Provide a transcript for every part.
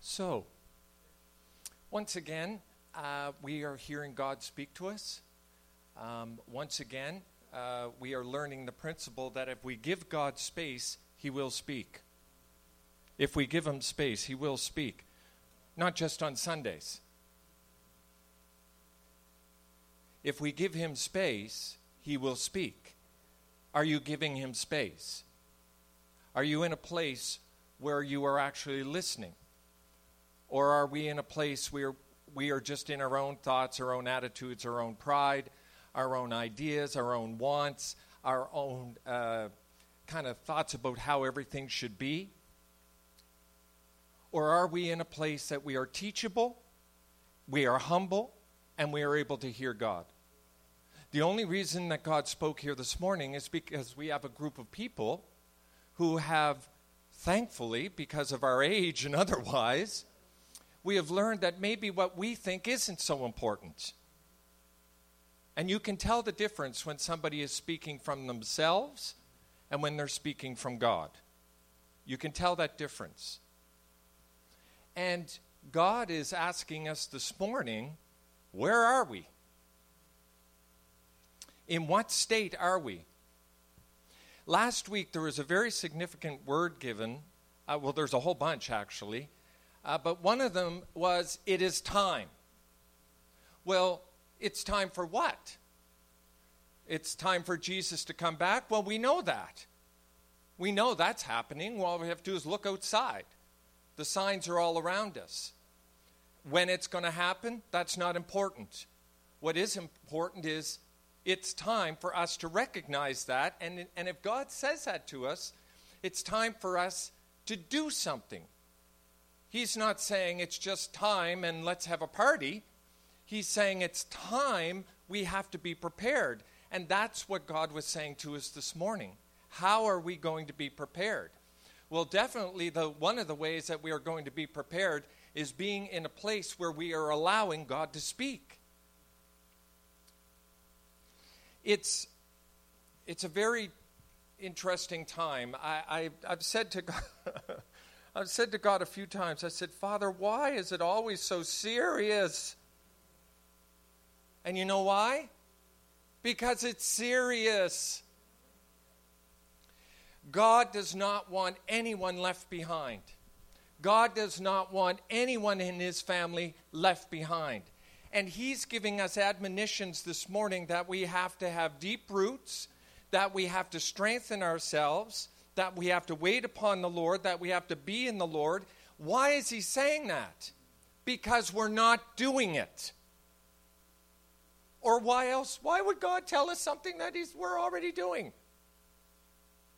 So, once again, uh, we are hearing God speak to us. Um, once again, uh, we are learning the principle that if we give God space, He will speak. If we give Him space, He will speak. Not just on Sundays. If we give Him space, He will speak. Are you giving Him space? Are you in a place where you are actually listening? Or are we in a place where we are just in our own thoughts, our own attitudes, our own pride, our own ideas, our own wants, our own uh, kind of thoughts about how everything should be? Or are we in a place that we are teachable, we are humble, and we are able to hear God? The only reason that God spoke here this morning is because we have a group of people who have, thankfully, because of our age and otherwise, we have learned that maybe what we think isn't so important. And you can tell the difference when somebody is speaking from themselves and when they're speaking from God. You can tell that difference. And God is asking us this morning where are we? In what state are we? Last week there was a very significant word given. Uh, well, there's a whole bunch actually uh, but one of them was, It is time. Well, it's time for what? It's time for Jesus to come back? Well, we know that. We know that's happening. All we have to do is look outside. The signs are all around us. When it's going to happen, that's not important. What is important is it's time for us to recognize that. And, and if God says that to us, it's time for us to do something. He's not saying it's just time and let's have a party. He's saying it's time we have to be prepared. And that's what God was saying to us this morning. How are we going to be prepared? Well, definitely the one of the ways that we are going to be prepared is being in a place where we are allowing God to speak. It's it's a very interesting time. I, I have said to God I've said to God a few times, I said, Father, why is it always so serious? And you know why? Because it's serious. God does not want anyone left behind. God does not want anyone in his family left behind. And he's giving us admonitions this morning that we have to have deep roots, that we have to strengthen ourselves, that we have to wait upon the Lord, that we have to be in the Lord. Why is he saying that? Because we're not doing it. Or why else? Why would God tell us something that we're already doing?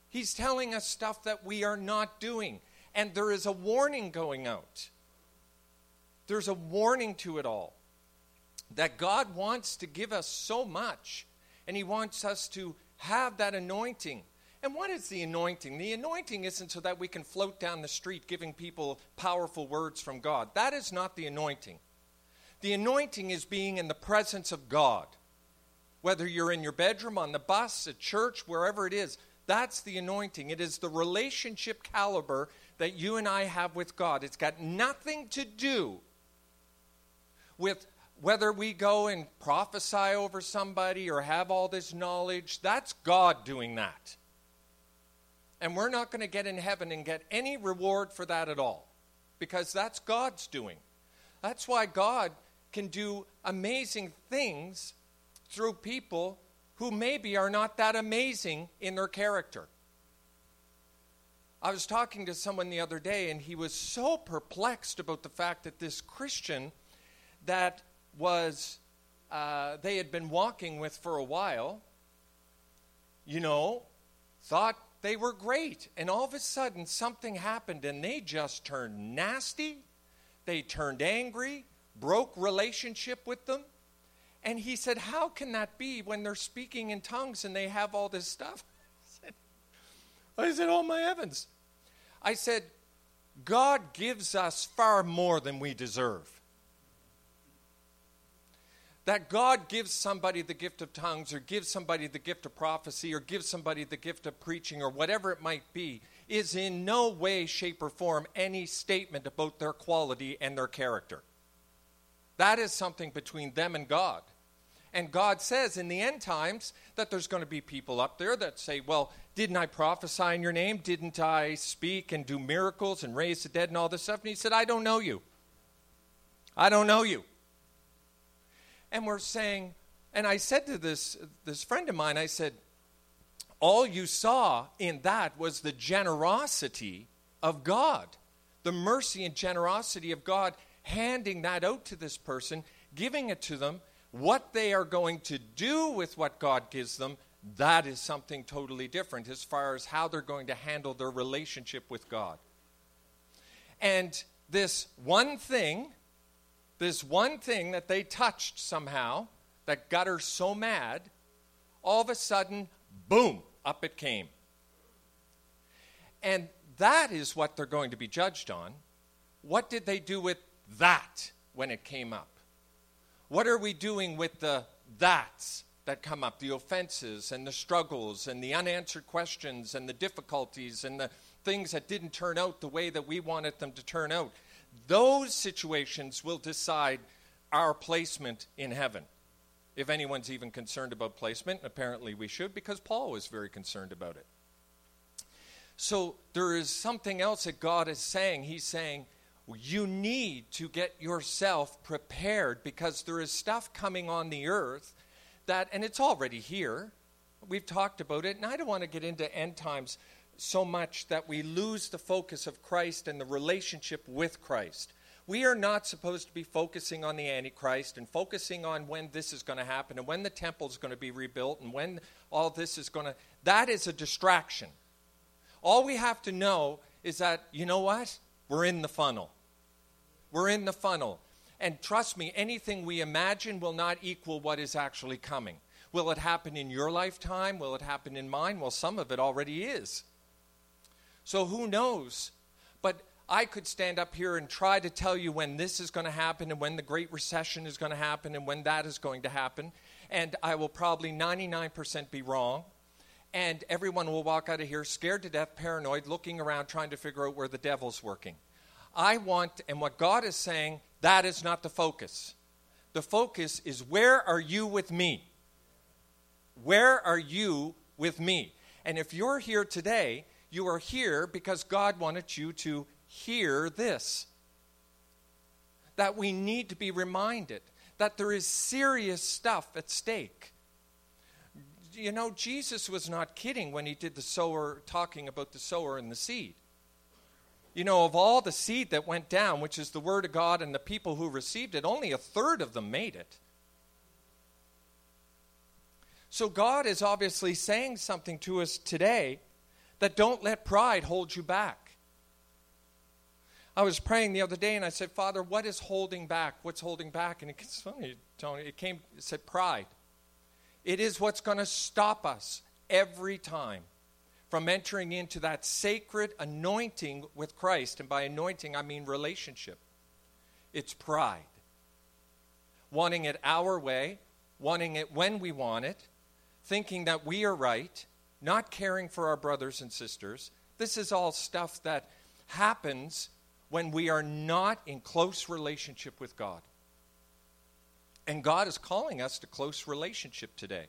He's telling us stuff that we are not doing. And there is a warning going out. There's a warning to it all. That God wants to give us so much, and He wants us to have that anointing and what is the anointing? The anointing isn't so that we can float down the street giving people powerful words from God. That is not the anointing. The anointing is being in the presence of God. Whether you're in your bedroom, on the bus, at church, wherever it is, that's the anointing. It is the relationship caliber that you and I have with God. It's got nothing to do with whether we go and prophesy over somebody or have all this knowledge. That's God doing that. And we're not going to get in heaven and get any reward for that at all because that's God's doing. That's why God can do amazing things through people who maybe are not that amazing in their character. I was talking to someone the other day, and he was so perplexed about the fact that this Christian that was, uh, they had been walking with for a while, you know, thought they were great. And all of a sudden, something happened and they just turned nasty. They turned angry, broke relationship with them. And he said, How can that be when they're speaking in tongues and they have all this stuff? I said, I said Oh my heavens. I said, God gives us far more than we deserve that God gives somebody the gift of tongues or gives somebody the gift of prophecy or gives somebody the gift of preaching or whatever it might be is in no way, shape, or form any statement about their quality and their character. That is something between them and God. And God says in the end times that there's going to be people up there that say, Well, didn't I prophesy in your name? Didn't I speak and do miracles and raise the dead and all this stuff? And he said, I don't know you. I don't know you. And we're saying, and I said to this, this friend of mine, I said, all you saw in that was the generosity of God, the mercy and generosity of God handing that out to this person, giving it to them. What they are going to do with what God gives them, that is something totally different as far as how they're going to handle their relationship with God. And this one thing, this one thing that they touched somehow that got her so mad, all of a sudden, boom, up it came. And that is what they're going to be judged on. What did they do with that when it came up? What are we doing with the that's that come up, the offenses and the struggles and the unanswered questions and the difficulties and the things that didn't turn out the way that we wanted them to turn out. Those situations will decide our placement in heaven. If anyone's even concerned about placement, and apparently we should, because Paul was very concerned about it. So there is something else that God is saying. He's saying, you need to get yourself prepared because there is stuff coming on the earth that, and it's already here. We've talked about it, and I don't want to get into end times so much that we lose the focus of Christ and the relationship with Christ. We are not supposed to be focusing on the Antichrist and focusing on when this is going to happen and when the temple is going to be rebuilt and when all this is going to. That is a distraction. All we have to know is that, you know what? We're in the funnel. We're in the funnel. And trust me, anything we imagine will not equal what is actually coming. Will it happen in your lifetime? Will it happen in mine? Well, some of it already is. So who knows? But I could stand up here and try to tell you when this is going to happen and when the Great Recession is going to happen and when that is going to happen. And I will probably 99% be wrong. And everyone will walk out of here scared to death, paranoid, looking around, trying to figure out where the devil's working. I want, and what God is saying, that is not the focus. The focus is where are you with me? Where are you with me? And if you're here today, you are here because God wanted you to hear this. That we need to be reminded that there is serious stuff at stake. You know, Jesus was not kidding when he did the sower, talking about the sower and the seed. You know, of all the seed that went down, which is the Word of God and the people who received it, only a third of them made it. So God is obviously saying something to us today that don't let pride hold you back. I was praying the other day and I said, Father, what is holding back? What's holding back? And it's funny, Tony, it came, it said pride. It is what's going to stop us every time from entering into that sacred anointing with Christ. And by anointing, I mean relationship. It's pride. Wanting it our way, wanting it when we want it, thinking that we are right, not caring for our brothers and sisters. This is all stuff that happens when we are not in close relationship with God. And God is calling us to close relationship today.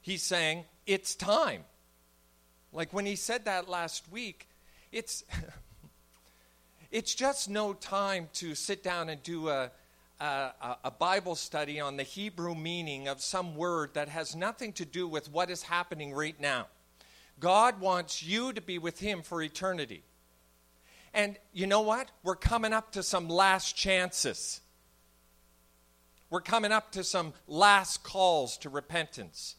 He's saying, it's time. Like when he said that last week, it's it's just no time to sit down and do a, a, a, Bible study on the Hebrew meaning of some word that has nothing to do with what is happening right now. God wants you to be with Him for eternity. And you know what? We're coming up to some last chances. We're coming up to some last calls to repentance.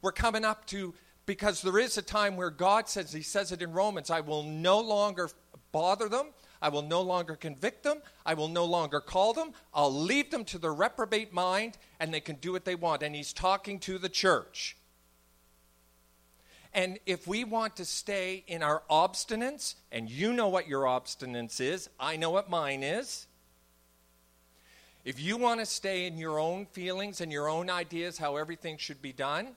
We're coming up to because there is a time where God says, He says it in Romans, I will no longer bother them. I will no longer convict them. I will no longer call them. I'll leave them to their reprobate mind and they can do what they want. And He's talking to the church. And if we want to stay in our obstinance, and you know what your obstinance is, I know what mine is. If you want to stay in your own feelings and your own ideas how everything should be done,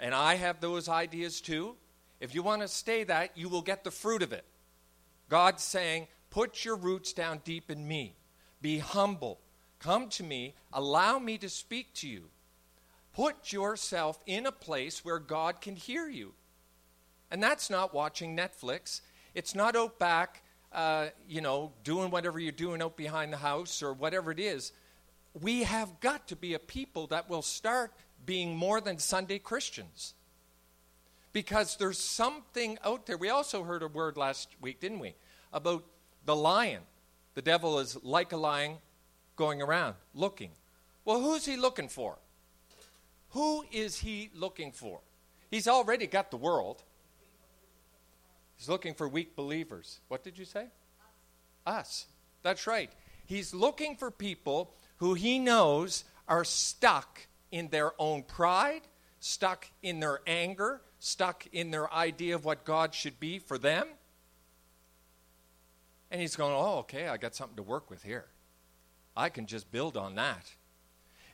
and I have those ideas too. If you want to stay that, you will get the fruit of it. God's saying, Put your roots down deep in me. Be humble. Come to me. Allow me to speak to you. Put yourself in a place where God can hear you. And that's not watching Netflix. It's not out back, uh, you know, doing whatever you're doing out behind the house or whatever it is. We have got to be a people that will start being more than Sunday Christians. Because there's something out there. We also heard a word last week, didn't we? About the lion. The devil is like a lion going around looking. Well, who's he looking for? Who is he looking for? He's already got the world. He's looking for weak believers. What did you say? Us. That's right. He's looking for people who he knows are stuck in their own pride, stuck in their anger, stuck in their idea of what God should be for them. And he's going, Oh, okay, I got something to work with here. I can just build on that.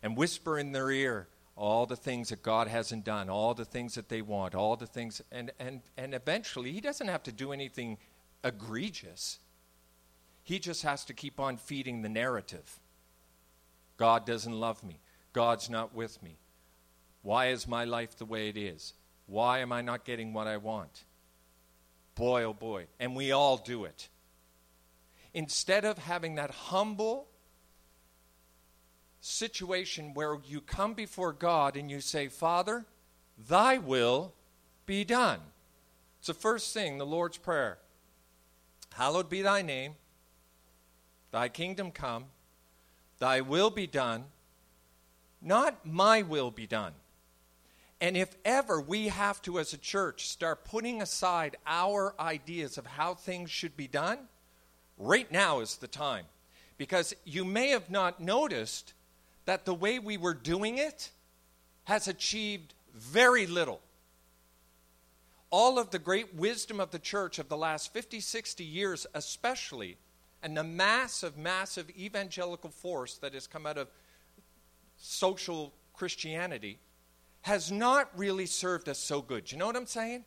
And whisper in their ear, all the things that God hasn't done, all the things that they want, all the things, and, and, and eventually he doesn't have to do anything egregious. He just has to keep on feeding the narrative. God doesn't love me. God's not with me. Why is my life the way it is? Why am I not getting what I want? Boy, oh boy. And we all do it. Instead of having that humble, situation where you come before God and you say, Father, thy will be done. It's the first thing, the Lord's Prayer. Hallowed be thy name, thy kingdom come, thy will be done, not my will be done. And if ever we have to, as a church, start putting aside our ideas of how things should be done, right now is the time. Because you may have not noticed that the way we were doing it has achieved very little. All of the great wisdom of the church of the last 50, 60 years, especially, and the massive, massive evangelical force that has come out of social Christianity, has not really served us so good. You know what I'm saying?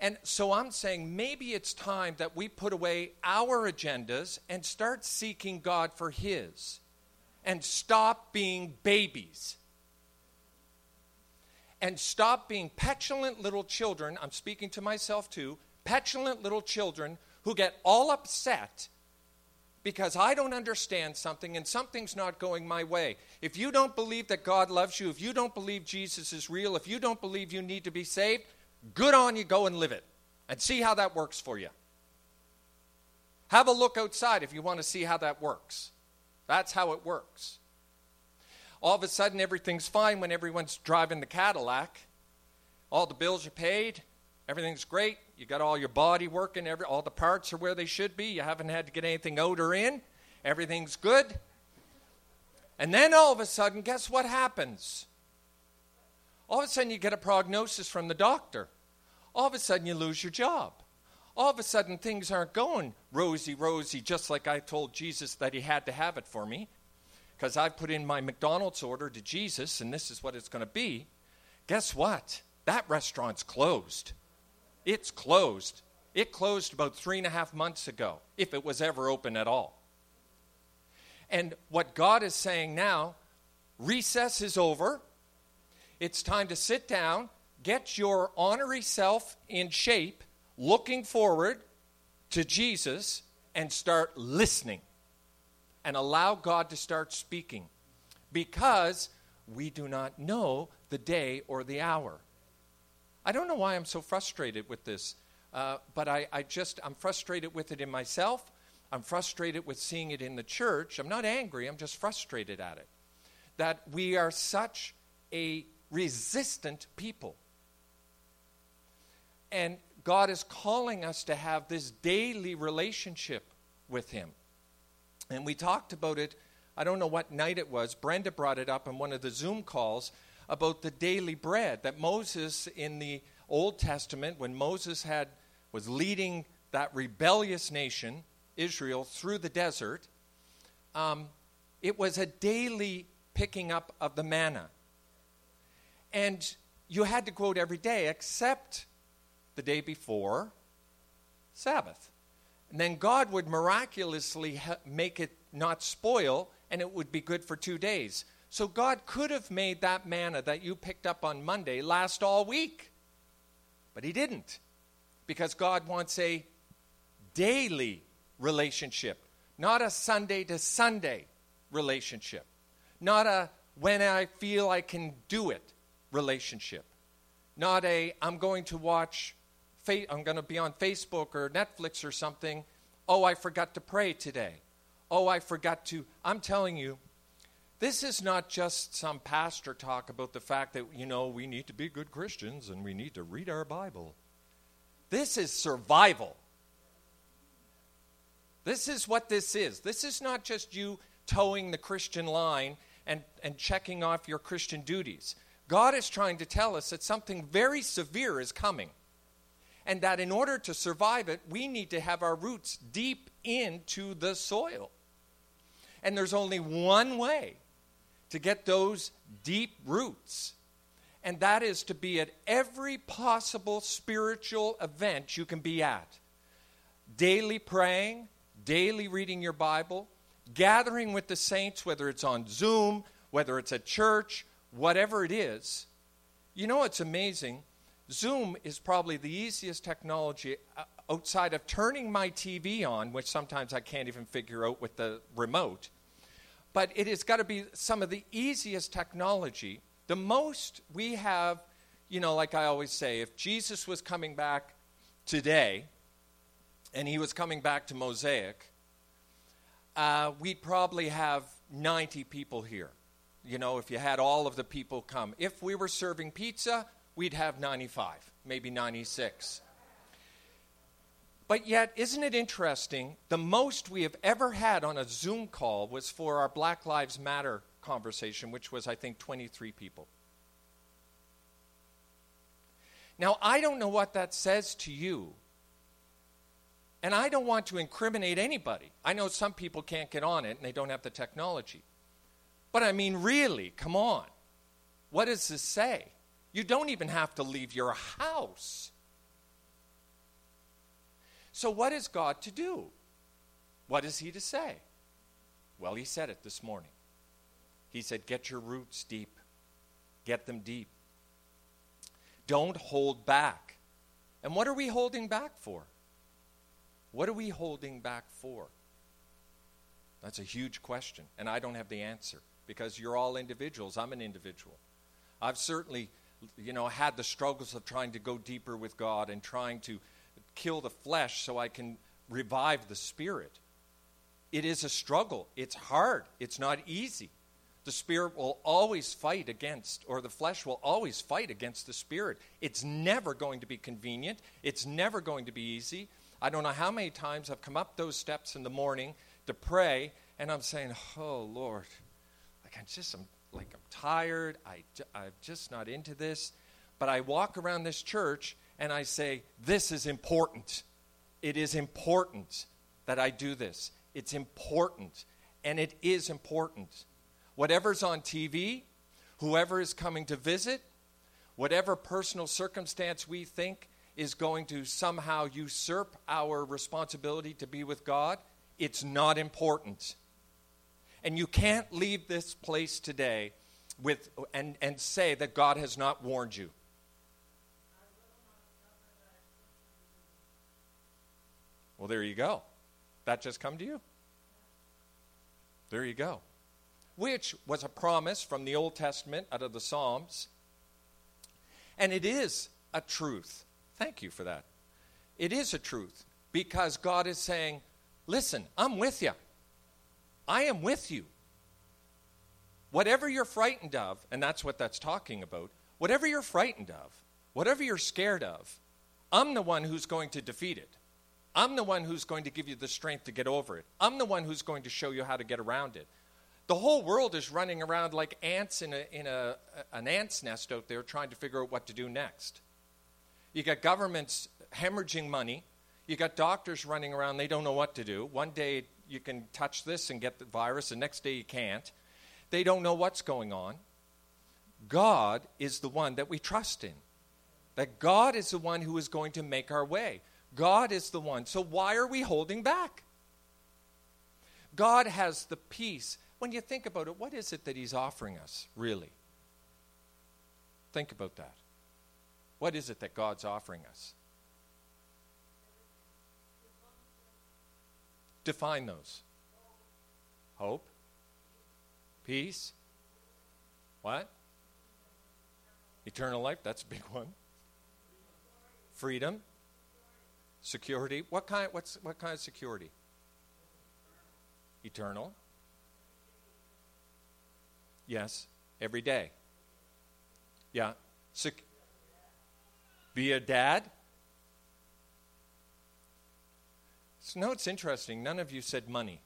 And so I'm saying maybe it's time that we put away our agendas and start seeking God for His and stop being babies. And stop being petulant little children. I'm speaking to myself too. Petulant little children who get all upset because I don't understand something and something's not going my way. If you don't believe that God loves you, if you don't believe Jesus is real, if you don't believe you need to be saved, Good on you, go and live it and see how that works for you. Have a look outside if you want to see how that works. That's how it works. All of a sudden, everything's fine when everyone's driving the Cadillac. All the bills are paid, everything's great. You got all your body working, every, all the parts are where they should be. You haven't had to get anything out or in. Everything's good. And then all of a sudden, guess what happens? All of a sudden, you get a prognosis from the doctor. All of a sudden, you lose your job. All of a sudden, things aren't going rosy, rosy, just like I told Jesus that he had to have it for me. Because I've put in my McDonald's order to Jesus, and this is what it's going to be. Guess what? That restaurant's closed. It's closed. It closed about three and a half months ago, if it was ever open at all. And what God is saying now, recess is over. It's time to sit down, get your honorary self in shape, looking forward to Jesus, and start listening. And allow God to start speaking. Because we do not know the day or the hour. I don't know why I'm so frustrated with this, uh, but I, I just, I'm frustrated with it in myself. I'm frustrated with seeing it in the church. I'm not angry, I'm just frustrated at it. That we are such a resistant people. And God is calling us to have this daily relationship with Him. And we talked about it, I don't know what night it was. Brenda brought it up in one of the Zoom calls about the daily bread that Moses in the Old Testament, when Moses had, was leading that rebellious nation, Israel, through the desert, um, it was a daily picking up of the manna. And you had to quote every day except the day before Sabbath. And then God would miraculously make it not spoil, and it would be good for two days. So God could have made that manna that you picked up on Monday last all week. But He didn't. Because God wants a daily relationship, not a Sunday to Sunday relationship, not a when I feel I can do it relationship, not a I'm going to watch, I'm going to be on Facebook or Netflix or something. Oh, I forgot to pray today. Oh, I forgot to. I'm telling you, this is not just some pastor talk about the fact that, you know, we need to be good Christians and we need to read our Bible. This is survival. This is what this is. This is not just you toeing the Christian line and, and checking off your Christian duties. God is trying to tell us that something very severe is coming. And that in order to survive it, we need to have our roots deep into the soil. And there's only one way to get those deep roots, and that is to be at every possible spiritual event you can be at. Daily praying, daily reading your Bible, gathering with the saints, whether it's on Zoom, whether it's at church, whatever it is. You know, it's amazing. Zoom is probably the easiest technology uh, outside of turning my TV on, which sometimes I can't even figure out with the remote. But it has got to be some of the easiest technology. The most we have, you know, like I always say, if Jesus was coming back today and he was coming back to Mosaic, uh, we'd probably have 90 people here. You know, if you had all of the people come. If we were serving pizza, we'd have 95, maybe 96. But yet, isn't it interesting? The most we have ever had on a Zoom call was for our Black Lives Matter conversation, which was, I think, 23 people. Now, I don't know what that says to you, and I don't want to incriminate anybody. I know some people can't get on it and they don't have the technology. But I mean, really, come on. What does this say? You don't even have to leave your house. So, what is God to do? What is He to say? Well, He said it this morning. He said, Get your roots deep, get them deep. Don't hold back. And what are we holding back for? What are we holding back for? That's a huge question, and I don't have the answer because you're all individuals. I'm an individual. I've certainly, you know, had the struggles of trying to go deeper with God and trying to kill the flesh so I can revive the spirit. It is a struggle. It's hard. It's not easy. The spirit will always fight against, or the flesh will always fight against the spirit. It's never going to be convenient. It's never going to be easy. I don't know how many times I've come up those steps in the morning to pray, and I'm saying, "Oh Lord, like I'm just, I'm like I'm tired. I, I'm just not into this." But I walk around this church and I say, "This is important. It is important that I do this. It's important, and it is important. Whatever's on TV, whoever is coming to visit, whatever personal circumstance we think is going to somehow usurp our responsibility to be with God, it's not important. And you can't leave this place today with, and, and say that God has not warned you. Well, there you go. That just come to you. There you go. Which was a promise from the Old Testament out of the Psalms. And it is a truth Thank you for that. It is a truth because God is saying, Listen, I'm with you. I am with you. Whatever you're frightened of, and that's what that's talking about, whatever you're frightened of, whatever you're scared of, I'm the one who's going to defeat it. I'm the one who's going to give you the strength to get over it. I'm the one who's going to show you how to get around it. The whole world is running around like ants in, a, in a, an ant's nest out there trying to figure out what to do next. You got governments hemorrhaging money. You got doctors running around, they don't know what to do. One day you can touch this and get the virus, the next day you can't. They don't know what's going on. God is the one that we trust in. That God is the one who is going to make our way. God is the one. So why are we holding back? God has the peace. When you think about it, what is it that He's offering us, really? Think about that. What is it that God's offering us? Define those. Hope. Peace. What? Eternal life, that's a big one. Freedom. Security. What kind what's what kind of security? Eternal. Yes, every day. Yeah. Sec- be a dad. So, no, it's interesting. None of you said money.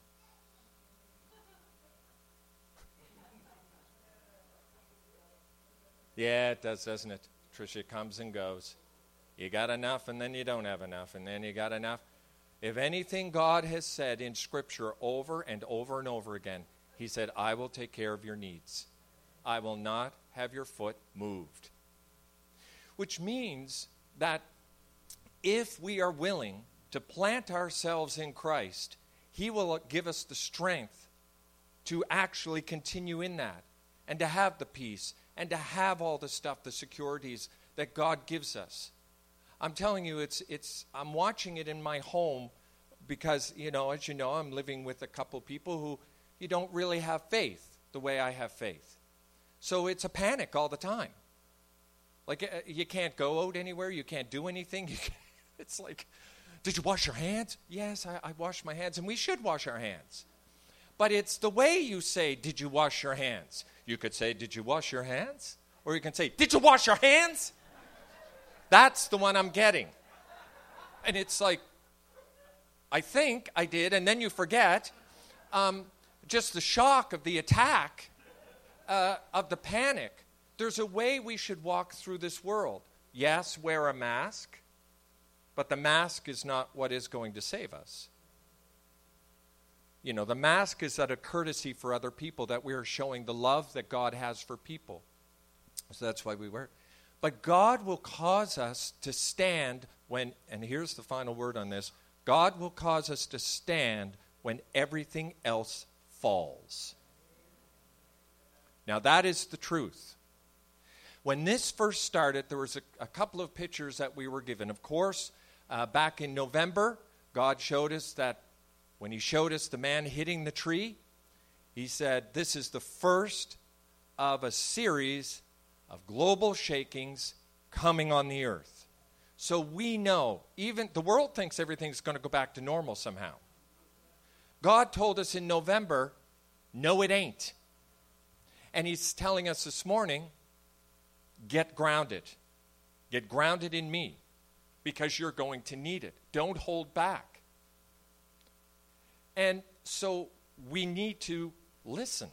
Yeah, it does, doesn't it? Tricia comes and goes. You got enough, and then you don't have enough, and then you got enough. If anything God has said in Scripture over and over and over again, He said, I will take care of your needs. I will not have your foot moved. Which means that if we are willing to plant ourselves in Christ, He will give us the strength to actually continue in that and to have the peace and to have all the stuff, the securities that God gives us. I'm telling you, it's, it's, I'm watching it in my home because, you know, as you know, I'm living with a couple people who you don't really have faith the way I have faith. So it's a panic all the time. Like, uh, you can't go out anywhere, you can't do anything. it's like, did you wash your hands? Yes, I, I washed my hands, and we should wash our hands. But it's the way you say, Did you wash your hands? You could say, Did you wash your hands? Or you can say, Did you wash your hands? That's the one I'm getting. And it's like, I think I did, and then you forget. Um, just the shock of the attack, uh, of the panic. There's a way we should walk through this world. Yes, wear a mask, but the mask is not what is going to save us. You know, the mask is out a courtesy for other people that we are showing the love that God has for people. So that's why we wear it. But God will cause us to stand when, and here's the final word on this God will cause us to stand when everything else falls. Now, that is the truth. When this first started, there was a, a couple of pictures that we were given. Of course, uh, back in November, God showed us that when he showed us the man hitting the tree, he said, This is the first of a series of global shakings coming on the earth. So we know, even the world thinks everything's going to go back to normal somehow. God told us in November, no, it ain't. And He's telling us this morning, get grounded. Get grounded in me because you're going to need it. Don't hold back. And so we need to listen.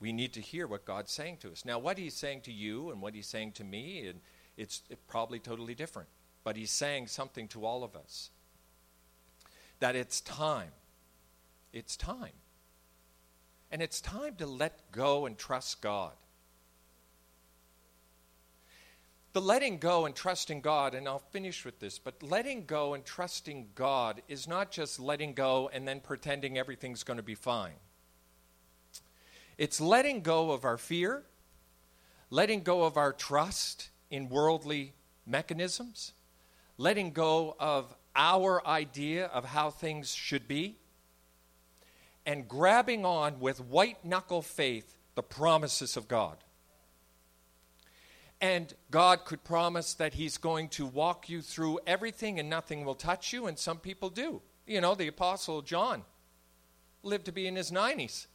We need to hear what God's saying to us. Now, what He's saying to you and what He's saying to me, and it's probably totally different. But He's saying something to all of us that it's time. It's time. And it's time to let go and trust God. The letting go and trusting God, and I'll finish with this, but letting go and trusting God is not just letting go and then pretending everything's going to be fine. It's letting go of our fear, letting go of our trust in worldly mechanisms, letting go of our idea of how things should be, and grabbing on with white knuckle faith the promises of God. And God could promise that He's going to walk you through everything and nothing will touch you, and some people do. You know, the Apostle John lived to be in his 90s.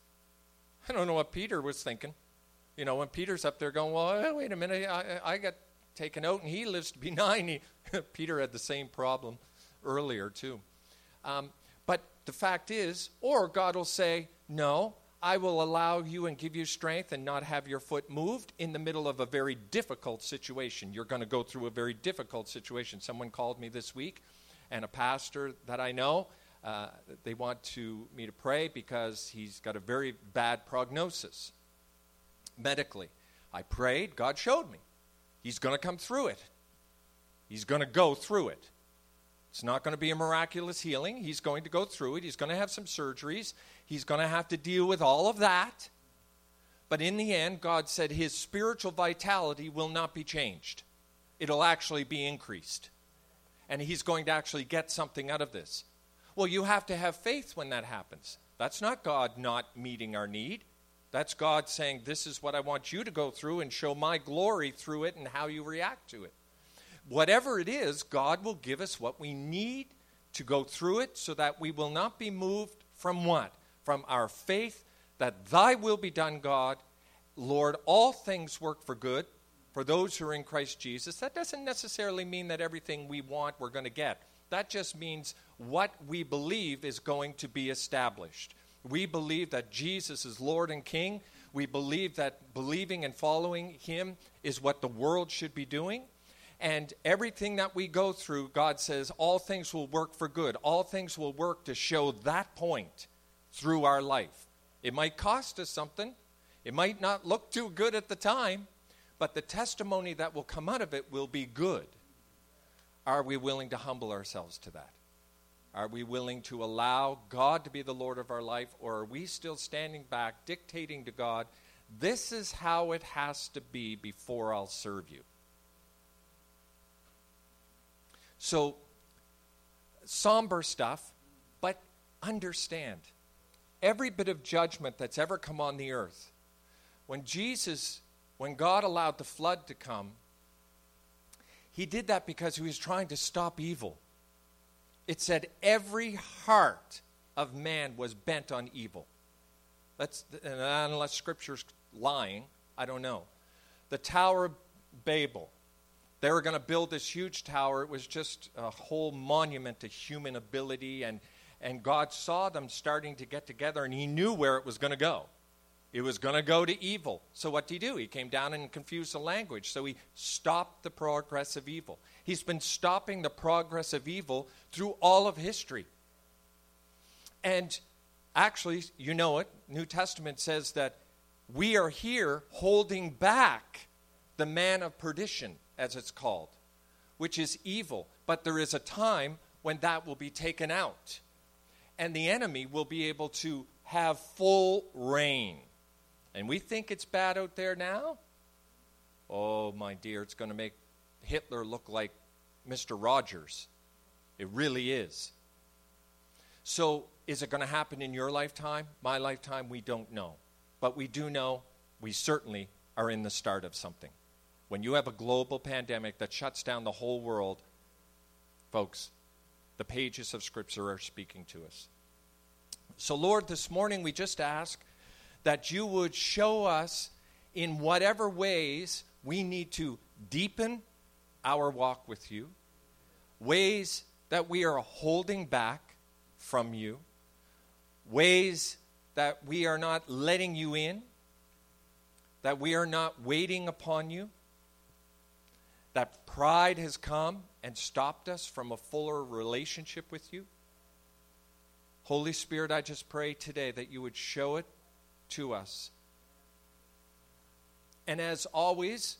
I don't know what Peter was thinking. You know, when Peter's up there going, well, wait a minute, I, I got taken out and he lives to be 90. Peter had the same problem earlier, too. Um, but the fact is, or God will say, no, I will allow you and give you strength and not have your foot moved in the middle of a very difficult situation. You're going to go through a very difficult situation. Someone called me this week, and a pastor that I know, uh, they want to me to pray because he's got a very bad prognosis medically. I prayed, God showed me. He's going to come through it. He's going to go through it. It's not going to be a miraculous healing. He's going to go through it. He's going to have some surgeries. He's going to have to deal with all of that. But in the end, God said his spiritual vitality will not be changed, it'll actually be increased. And he's going to actually get something out of this. Well, you have to have faith when that happens. That's not God not meeting our need. That's God saying, This is what I want you to go through and show my glory through it and how you react to it. Whatever it is, God will give us what we need to go through it so that we will not be moved from what? From our faith that thy will be done, God. Lord, all things work for good for those who are in Christ Jesus. That doesn't necessarily mean that everything we want we're going to get. That just means what we believe is going to be established. We believe that Jesus is Lord and King. We believe that believing and following Him is what the world should be doing. And everything that we go through, God says, all things will work for good. All things will work to show that point through our life. It might cost us something, it might not look too good at the time, but the testimony that will come out of it will be good. Are we willing to humble ourselves to that? Are we willing to allow God to be the Lord of our life, or are we still standing back, dictating to God, this is how it has to be before I'll serve you? So, somber stuff, but understand every bit of judgment that's ever come on the earth, when Jesus, when God allowed the flood to come, he did that because he was trying to stop evil it said every heart of man was bent on evil. That's, uh, unless Scripture's lying, I don't know. The Tower of Babel. They were going to build this huge tower. It was just a whole monument to human ability, and, and God saw them starting to get together, and He knew where it was going to go. It was going to go to evil. So what did he do? He came down and confused the language. So he stopped the progress of evil. He's been stopping the progress of evil through all of history. And actually, you know it, New Testament says that we are here holding back the man of perdition, as it's called, which is evil. But there is a time when that will be taken out. And the enemy will be able to have full reign. And we think it's bad out there now? Oh, my dear, it's going to make Hitler look like Mr. Rogers. It really is. So, is it going to happen in your lifetime? My lifetime? We don't know. But we do know we certainly are in the start of something. When you have a global pandemic that shuts down the whole world, folks, the pages of Scripture are speaking to us. So, Lord, this morning we just ask that you would show us in whatever ways we need to deepen our walk with you, ways that we are holding back from you, ways that we are not letting you in, that we are not waiting upon you, that pride has come and stopped us from a fuller relationship with you. Holy Spirit, I just pray today that you would show it to us. And as always,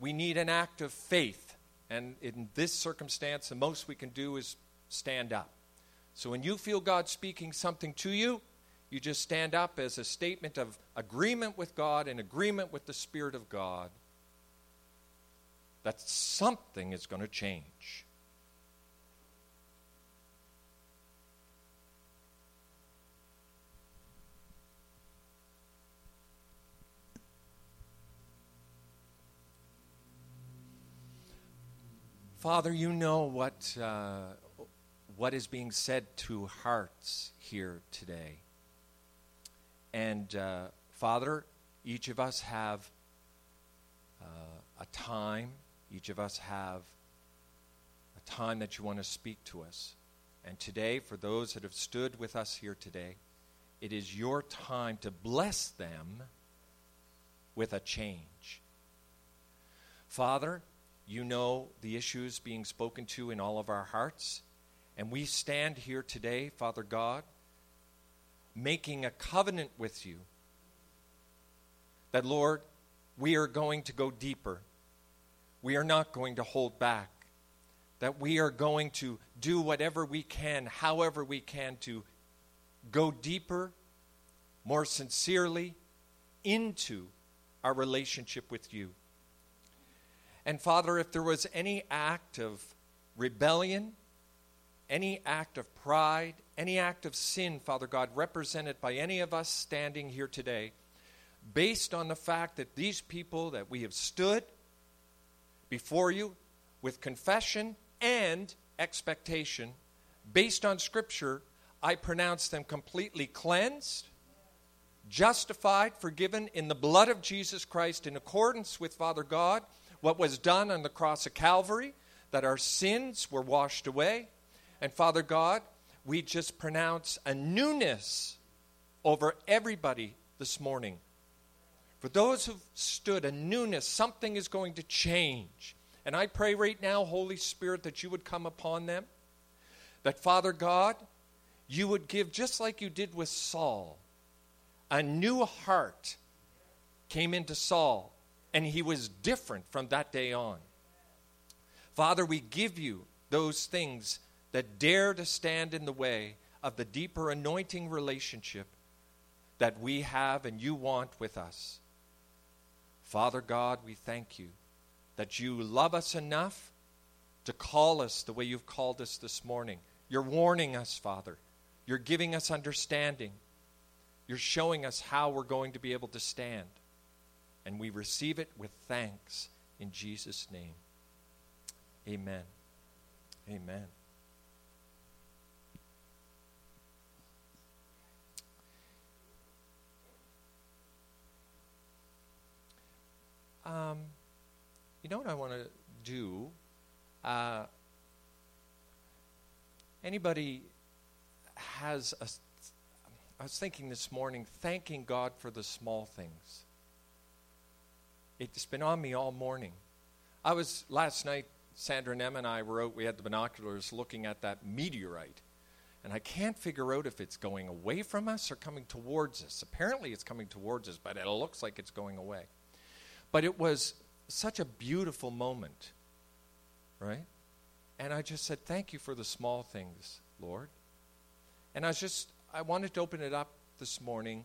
we need an act of faith. And in this circumstance, the most we can do is stand up. So when you feel God speaking something to you, you just stand up as a statement of agreement with God and agreement with the Spirit of God that something is going to change. Father, you know what, uh, what is being said to hearts here today. And uh, Father, each of us have uh, a time, each of us have a time that you want to speak to us. And today, for those that have stood with us here today, it is your time to bless them with a change. Father, you know the issues being spoken to in all of our hearts. And we stand here today, Father God, making a covenant with you that, Lord, we are going to go deeper. We are not going to hold back. That we are going to do whatever we can, however we can, to go deeper, more sincerely into our relationship with you. And Father, if there was any act of rebellion, any act of pride, any act of sin, Father God, represented by any of us standing here today, based on the fact that these people that we have stood before you with confession and expectation, based on Scripture, I pronounce them completely cleansed, justified, forgiven in the blood of Jesus Christ in accordance with Father God, what was done on the cross of Calvary, that our sins were washed away. And Father God, we just pronounce a newness over everybody this morning for those who've stood a newness, something is going to change. And I pray right now, Holy Spirit, that you would come upon them. That, Father God, you would give, just like you did with Saul, a new heart came into Saul, and he was different from that day on. Father, we give you those things that dare to stand in the way of the deeper anointing relationship that we have and you want with us. Father God, we thank you that you love us enough to call us the way you've called us this morning. You're warning us, Father. You're giving us understanding. You're showing us how we're going to be able to stand. And we receive it with thanks in Jesus' name. Amen. Amen. Know what I want to do? Uh, anybody has a. I was thinking this morning, thanking God for the small things. It's been on me all morning. I was last night, Sandra and Emma and I were out, we had the binoculars looking at that meteorite. And I can't figure out if it's going away from us or coming towards us. Apparently, it's coming towards us, but it looks like it's going away. But it was such a beautiful moment, right? And I just said, Thank you for the small things, Lord. And I was just, I wanted to open it up this morning.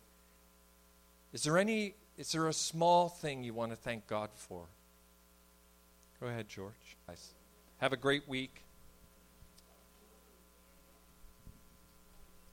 Is there any, is there a small thing you want to thank God for? Go ahead, George. Have a great week.